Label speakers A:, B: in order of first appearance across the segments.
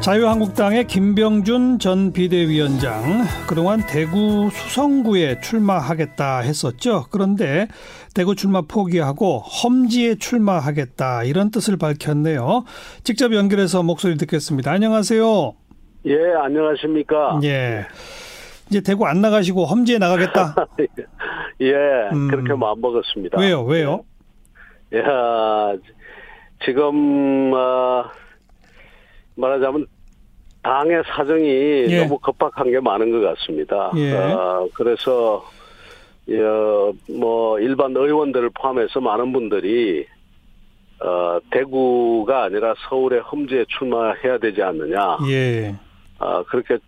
A: 자유한국당의 김병준 전 비대위원장 그동안 대구 수성구에 출마하겠다 했었죠. 그런데 대구 출마 포기하고 험지에 출마하겠다 이런 뜻을 밝혔네요. 직접 연결해서 목소리 듣겠습니다. 안녕하세요.
B: 예, 안녕하십니까.
A: 예. 이제 대구 안 나가시고 험지에 나가겠다.
B: 예, 음. 그렇게 마음 먹었습니다.
A: 왜요? 왜요?
B: 예, 지금 어, 말하자면 당의 사정이 예. 너무 급박한 게 많은 것 같습니다. 예. 어, 그래서 어, 뭐 일반 의원들을 포함해서 많은 분들이 어, 대구가 아니라 서울의 험지에 출마해야 되지 않느냐.
A: 예.
B: 어, 그렇게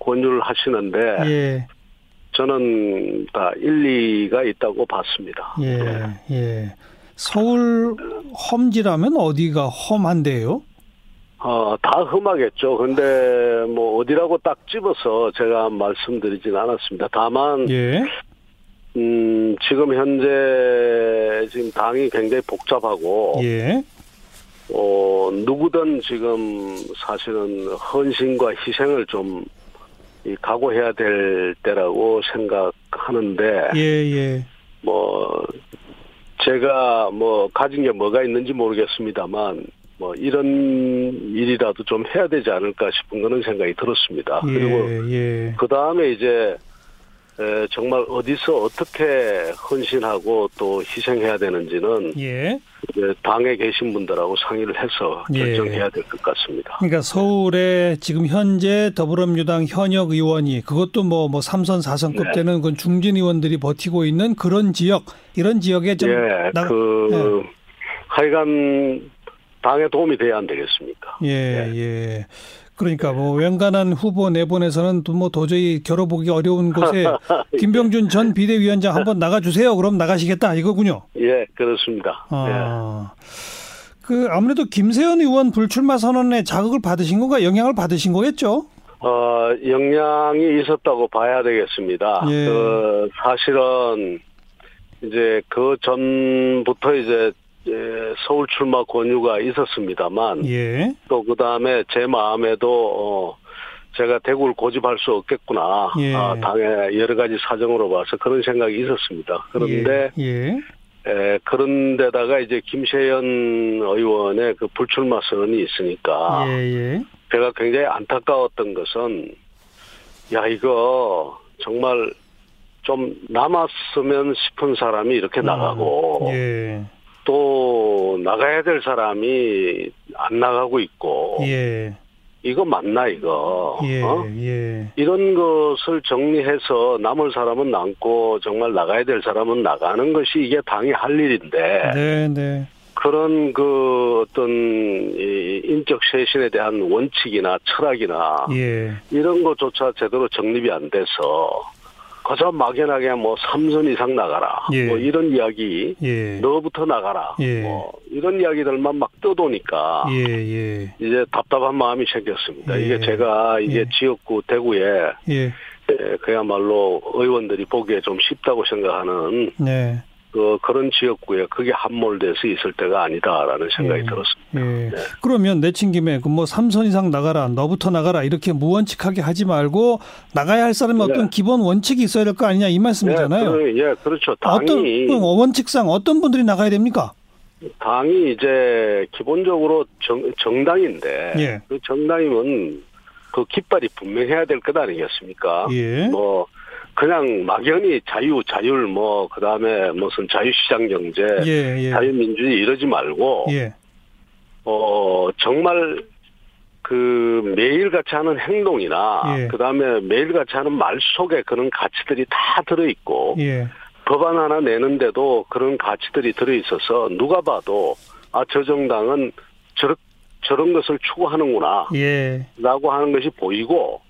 B: 권유를 하시는데
A: 예.
B: 저는 다 일리가 있다고 봤습니다.
A: 예. 예. 서울 험지라면 어디가 험한데요?
B: 어, 다 험하겠죠. 근데 뭐 어디라고 딱 집어서 제가 말씀드리진 않았습니다. 다만
A: 예.
B: 음, 지금 현재 지금 당이 굉장히 복잡하고
A: 예.
B: 어, 누구든 지금 사실은 헌신과 희생을 좀 각오해야 될 때라고 생각하는데
A: 예, 예.
B: 뭐 제가 뭐 가진 게 뭐가 있는지 모르겠습니다만 뭐 이런 일이라도 좀 해야 되지 않을까 싶은 거는 생각이 들었습니다.
A: 예,
B: 그리고
A: 예.
B: 그 다음에 이제 에, 정말 어디서 어떻게 헌신하고 또 희생해야 되는지는
A: 예.
B: 당에 계신 분들하고 상의를 해서
A: 예.
B: 결정해야 될 것 같습니다.
A: 그러니까 서울에 지금 현재 더불어민주당 현역 의원이 그것도 뭐, 뭐 3선, 4선급
B: 네.
A: 되는 그 중진 의원들이 버티고 있는 그런 지역, 이런 지역에 좀.
B: 예,
A: 나-
B: 그 하여간 당에 도움이 돼야 안 되겠습니까?
A: 예, 예. 그러니까 뭐 웬간한 후보 내보내서는 또뭐 도저히 겨뤄보기 어려운 곳에 김병준 전 비대위원장 한번 나가주세요. 그럼 나가시겠다 이거군요.
B: 예, 그렇습니다. 예.
A: 아. 그 아무래도 김세현 의원 불출마 선언에 자극을 받으신 건가 영향을 받으신 거겠죠?
B: 어, 영향이 있었다고 봐야 되겠습니다.
A: 예.
B: 그, 사실은, 이제, 그 전부터 이제, 예, 서울 출마 권유가 있었습니다만,
A: 예.
B: 또 그 다음에 제 마음에도, 어, 제가 대구를 고집할 수 없겠구나.
A: 예.
B: 아, 당의 여러 가지 사정으로 봐서 그런 생각이 있었습니다. 그런데,
A: 예. 예.
B: 에, 그런데다가 이제 김세연 의원의 그 불출마 선언이 있으니까,
A: 예. 예.
B: 제가 굉장히 안타까웠던 것은 야 이거 정말 좀 남았으면 싶은 사람이 이렇게 나가고
A: 예.
B: 또 나가야 될 사람이 안 나가고 있고
A: 예.
B: 이거 맞나 이거
A: 예.
B: 어?
A: 예.
B: 이런 것을 정리해서 남을 사람은 남고 정말 나가야 될 사람은 나가는 것이 이게 당이 할 일인데
A: 네, 네.
B: 그런 그 어떤 이 인적 쇄신에 대한 원칙이나 철학이나
A: 예.
B: 이런 것조차 제대로 정립이 안 돼서 그저 막연하게 뭐 삼선 이상 나가라
A: 예.
B: 뭐 이런 이야기
A: 예.
B: 너부터 나가라
A: 예.
B: 뭐 이런 이야기들만 막 떠도니까
A: 예. 예.
B: 이제 답답한 마음이 생겼습니다.
A: 예.
B: 이게 제가 이게
A: 예.
B: 지역구 대구에
A: 예.
B: 에, 그야말로 의원들이 보기에 좀 쉽다고 생각하는
A: 네.
B: 그 그런 지역구에 그게 함몰돼서 있을 때가 아니다라는 생각이
A: 예.
B: 들었습니다.
A: 예.
B: 네.
A: 그러면 내친 김에 그뭐 삼선 이상 나가라, 너부터 나가라 이렇게 무원칙하게 하지 말고 나가야 할 사람이
B: 네.
A: 어떤 기본 원칙이 있어야 될 거 아니냐 이 말씀이잖아요.
B: 예, 그, 예, 그렇죠.
A: 어떤
B: 당이
A: 그 원칙상 어떤 분들이 나가야 됩니까?
B: 당이 이제 기본적으로 정, 정당인데
A: 예.
B: 그 정당이면 그 깃발이 분명해야 될 것 아니겠습니까?
A: 예.
B: 뭐 그냥 막연히 자유 자율 뭐 그 다음에 무슨 자유시장 경제
A: 예, 예.
B: 자유민주주의 이러지 말고
A: 예.
B: 어 정말 그 매일같이 하는 행동이나
A: 예.
B: 그다음에 매일같이 하는 말 속에 그런 가치들이 다 들어 있고
A: 예.
B: 법안 하나 내는데도 그런 가치들이 들어 있어서 누가 봐도 아 저 정당은 저런 저런 것을 추구하는구나
A: 예.
B: 라고 하는 것이 보이고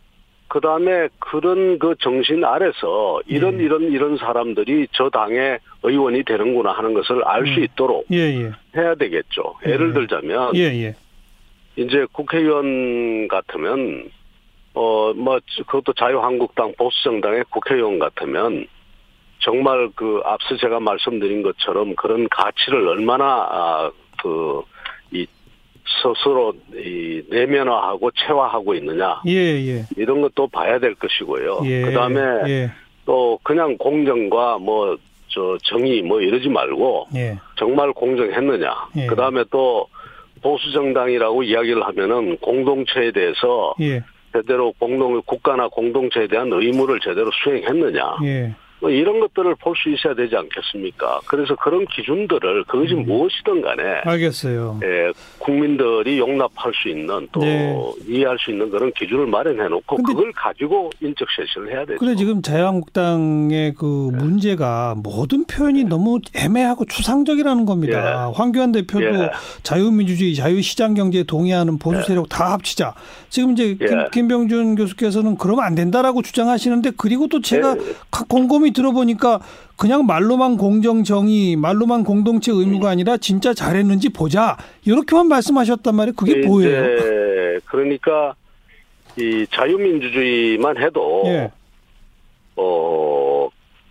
B: 그 다음에 그런 그 정신 아래서 이런
A: 예.
B: 이런 이런 사람들이 저 당의 의원이 되는구나 하는 것을 알수
A: 음.
B: 있도록
A: 예, 예.
B: 해야 되겠죠. 예를
A: 예.
B: 들자면
A: 예, 예.
B: 이제 국회의원 같으면 어 뭐 그것도 자유한국당 보수정당의 국회의원 같으면 정말 그 앞서 제가 말씀드린 것처럼 그런 가치를 얼마나 아, 그이 스스로 이 내면화하고 체화하고 있느냐.
A: 예, 예.
B: 이런 것도 봐야 될 것이고요.
A: 예,
B: 그다음에
A: 예.
B: 또 그냥 공정과 뭐 저 정의 뭐 이러지 말고
A: 예.
B: 정말 공정했느냐.
A: 예.
B: 그다음에 또 보수 정당이라고 이야기를 하면은 공동체에 대해서
A: 예.
B: 제대로 공동 국가나 공동체에 대한 의무를 제대로 수행했느냐.
A: 예.
B: 뭐 이런 것들을 볼 수 있어야 되지 않겠습니까? 그래서 그런 기준들을 그것이
A: 음.
B: 무엇이든 간에
A: 알겠어요.
B: 예, 국민들이 용납할 수 있는 또
A: 네.
B: 이해할 수 있는 그런 기준을 마련해 놓고 그걸 가지고 인적 쇄신을 해야 되죠.
A: 근데 지금 자유한국당의 그
B: 네.
A: 문제가 모든 표현이 너무 애매하고 추상적이라는 겁니다. 황교안 대표도
B: 예.
A: 자유민주주의, 자유시장경제에 동의하는 보수 세력 다 합치자. 지금 이제 김,
B: 예.
A: 김병준 교수께서는 그러면 안 된다라고 주장하시는데 그리고 또 제가
B: 예.
A: 각 곰곰이 들어보니까 그냥 말로만 공정 정의, 말로만 공동체 의무가 아니라 진짜 잘했는지 보자. 이렇게만 말씀하셨단 말이에요. 그게
B: 이제
A: 뭐예요?
B: 그러니까 이 자유민주주의만 해도
A: 예.
B: 어,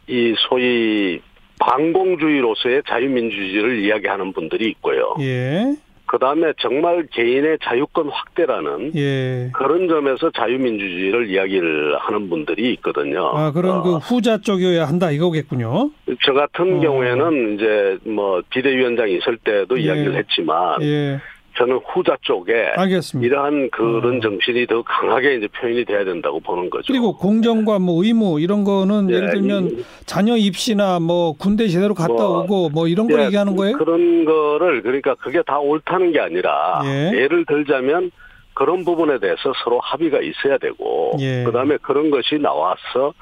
B: 이 소위 반공주의로서의 자유민주주의를 이야기하는 분들이 있고요.
A: 예.
B: 그 다음에 정말 개인의 자유권 확대라는
A: 예.
B: 그런 점에서 자유민주주의를 이야기를 하는 분들이 있거든요.
A: 아, 그런
B: 어,
A: 그 후자 쪽이어야 한다 이거겠군요.
B: 저 같은
A: 어.
B: 경우에는 이제 뭐 비대위원장이 있을 때도
A: 예.
B: 이야기를 했지만
A: 예.
B: 저는 후자 쪽에
A: 알겠습니다.
B: 이러한 그런
A: 어.
B: 정신이 더 강하게 이제 표현이 돼야 된다고 보는 거죠.
A: 그리고 공정과 뭐 의무 이런 거는
B: 예,
A: 예를 들면
B: 이-
A: 자녀 입시나 뭐 군대 제대로 갔다
B: 뭐,
A: 오고 뭐 이런 거
B: 예,
A: 얘기하는 거예요?
B: 그런 거를 그러니까 그게 다 옳다는 게 아니라
A: 예.
B: 예를 들자면 그런 부분에 대해서 서로 합의가 있어야 되고
A: 예.
B: 그다음에 그런 것이 나와서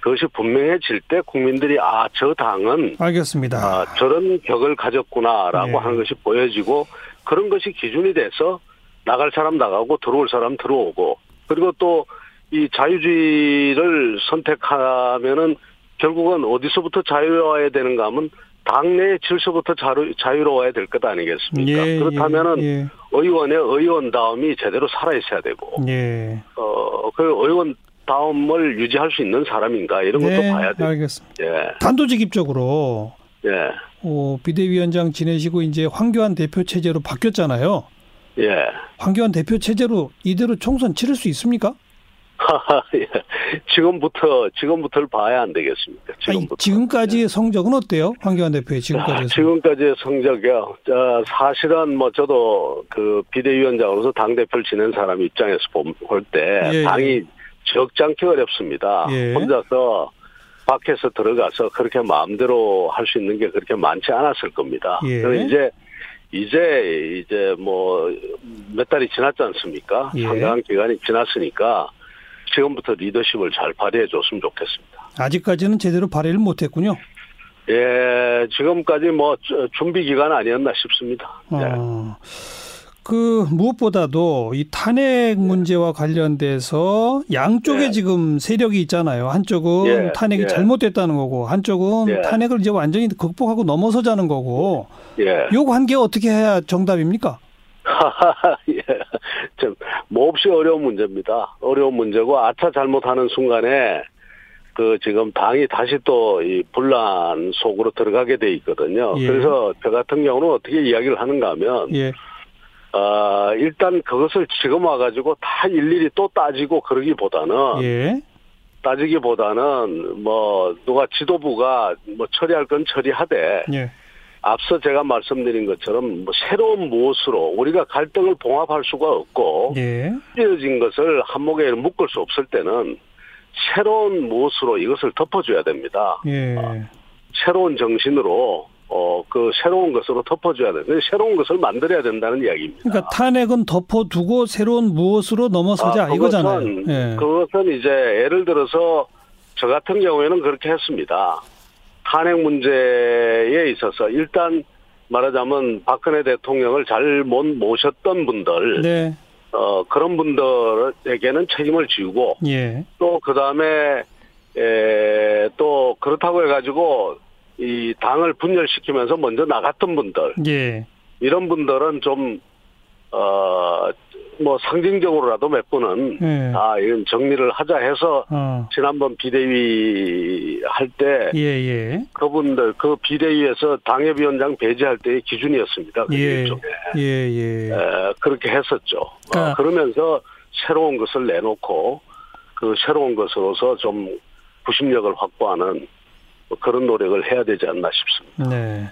B: 그것이 분명해질 때 국민들이 아 저 당은
A: 알겠습니다.
B: 아, 저런 격을 가졌구나라고
A: 예.
B: 하는 것이 보여지고 그런 것이 기준이 돼서 나갈 사람 나가고 들어올 사람 들어오고 그리고 또 이 자유주의를 선택하면은 결국은 어디서부터 자유로워야 되는가 하면 당내의 질서부터 자유, 자유로워야 될 것 아니겠습니까?
A: 예,
B: 그렇다면은
A: 예,
B: 의원의 의원다움이 제대로 살아 있어야 되고
A: 예.
B: 어, 그 의원다움을 유지할 수 있는 사람인가 이런 것도
A: 네,
B: 봐야 돼요.
A: 알겠습니다.
B: 예.
A: 단도직입적으로
B: 예.
A: 어, 비대위원장 지내시고 이제 황교안 대표 체제로 바뀌었잖아요.
B: 예.
A: 황교안 대표 체제로 이대로 총선 치를 수 있습니까?
B: 예. 지금부터 지금부터를 봐야 안 되겠습니까?
A: 아니,
B: 지금부터.
A: 지금까지의 성적은 어때요? 황교안 대표의 지금까지의
B: 아,
A: 성적.
B: 지금까지의 성적이요. 자, 사실은 뭐 저도 그 비대위원장으로서 당 대표를 지낸 사람 입장에서 볼때
A: 예, 예.
B: 당이 적지 않게 어렵습니다.
A: 예.
B: 혼자서 밖에서 들어가서 그렇게 마음대로 할 수 있는 게 그렇게 많지 않았을 겁니다.
A: 예.
B: 그래서 이제 이제 이제 뭐 몇 달이 지났지 않습니까?
A: 예.
B: 상당한 기간이 지났으니까 지금부터 리더십을 잘 발휘해 줬으면 좋겠습니다.
A: 아직까지는 제대로 발휘를 못했군요.
B: 예, 지금까지 뭐 저- 준비 기간 아니었나 싶습니다. 예.
A: 어, 그 무엇보다도 이 탄핵 문제와 관련돼서 양쪽에
B: 예.
A: 지금 세력이 있잖아요. 한쪽은
B: 예,
A: 탄핵이
B: 예.
A: 잘못됐다는 거고, 한쪽은
B: 예.
A: 탄핵을 이제 완전히 극복하고 넘어서자는 거고.
B: 예.
A: 요 관계 어떻게 해야 정답입니까?
B: 예. 좀, 몹시 어려운 문제입니다. 어려운 문제고, 아차 잘못하는 순간에, 그, 지금 당이 다시 또 이 분란 속으로 들어가게 돼 있거든요.
A: 예.
B: 그래서 저 같은 경우는 어떻게 이야기를 하는가 하면,
A: 예,
B: 어, 일단 그것을 지금 와가지고 다 일일이 또 따지고 그러기보다는,
A: 예,
B: 따지기보다는 뭐, 누가 지도부가 뭐 처리할 건 처리하되,
A: 예,
B: 앞서 제가 말씀드린 것처럼 뭐 새로운 무엇으로 우리가 갈등을 봉합할 수가 없고
A: 예,
B: 찢어진 것을 한목에 묶을 수 없을 때는 새로운 무엇으로 이것을 덮어줘야 됩니다.
A: 예.
B: 새로운 정신으로 어 그 새로운 것으로 덮어줘야 돼. 그 새로운 것을 만들어야 된다는 이야기입니다.
A: 그러니까 탄핵은 덮어두고 새로운 무엇으로 넘어서자
B: 아,
A: 이거잖아요.
B: 그것은,
A: 예.
B: 그것은 이제 예를 들어서 저 같은 경우에는 그렇게 했습니다. 탄핵 문제에 있어서 일단 말하자면 박근혜 대통령을 잘 못 모셨던 분들,
A: 네,
B: 어, 그런 분들에게는 책임을 지우고
A: 예,
B: 또그 다음에 에, 또 그렇다고 해가지고 이 당을 분열시키면서 먼저 나갔던 분들
A: 예,
B: 이런 분들은 좀 어, 뭐 상징적으로라도 몇 분은 예. 다 이런 정리를 하자 해서 어. 지난번 비대위 할 때 예, 예. 그분들 그 비대위에서 당협위원장 배제할 때의 기준이었습니다. 그 예. 일종의. 예, 예. 에, 그렇게 했었죠. 그러니까. 어, 그러면서 새로운 것을 내놓고 그 새로운 것으로서 좀 구심력을 확보하는 뭐 그런 노력을 해야 되지 않나 싶습니다. 네.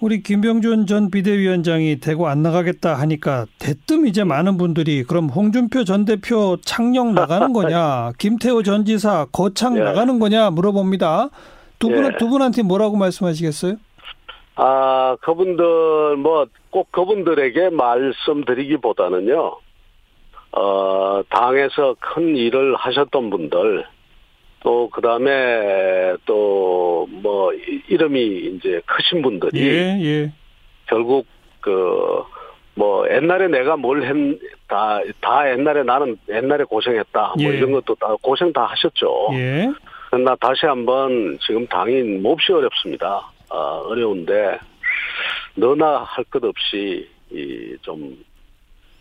A: 우리 김병준 전 비대위원장이 대구 안 나가겠다 하니까 대뜸 이제 많은 분들이 그럼 홍준표 전 대표 창녕 나가는 거냐, 김태호 전 지사 거창 예. 나가는 거냐 물어봅니다. 두 분, 예. 두 분한테 뭐라고 말씀하시겠어요?
B: 아, 그분들, 뭐, 꼭 그분들에게 말씀드리기보다는요, 어, 당에서 큰 일을 하셨던 분들, 또 그다음에 또 뭐 이름이 이제 크신 분들이 예, 예. 결국 그 뭐 옛날에 내가 뭘 했다 다 옛날에 나는 옛날에 고생했다 뭐 예. 이런 것도 다 고생 다 하셨죠. 예. 그러나 다시 한번 지금 당이 몹시 어렵습니다. 아, 어려운데 너나 할 것 없이 이좀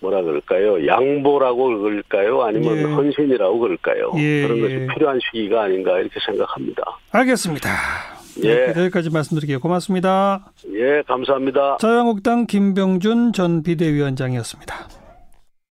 B: 뭐라 그럴까요? 양보라고 그럴까요? 아니면 예. 헌신이라고 그럴까요? 예. 그런 것이 필요한 시기가 아닌가 이렇게 생각합니다.
A: 알겠습니다. 예. 네, 여기까지 말씀드릴게요. 고맙습니다.
B: 예, 감사합니다.
A: 자유한국당 김병준 전 비대위원장이었습니다.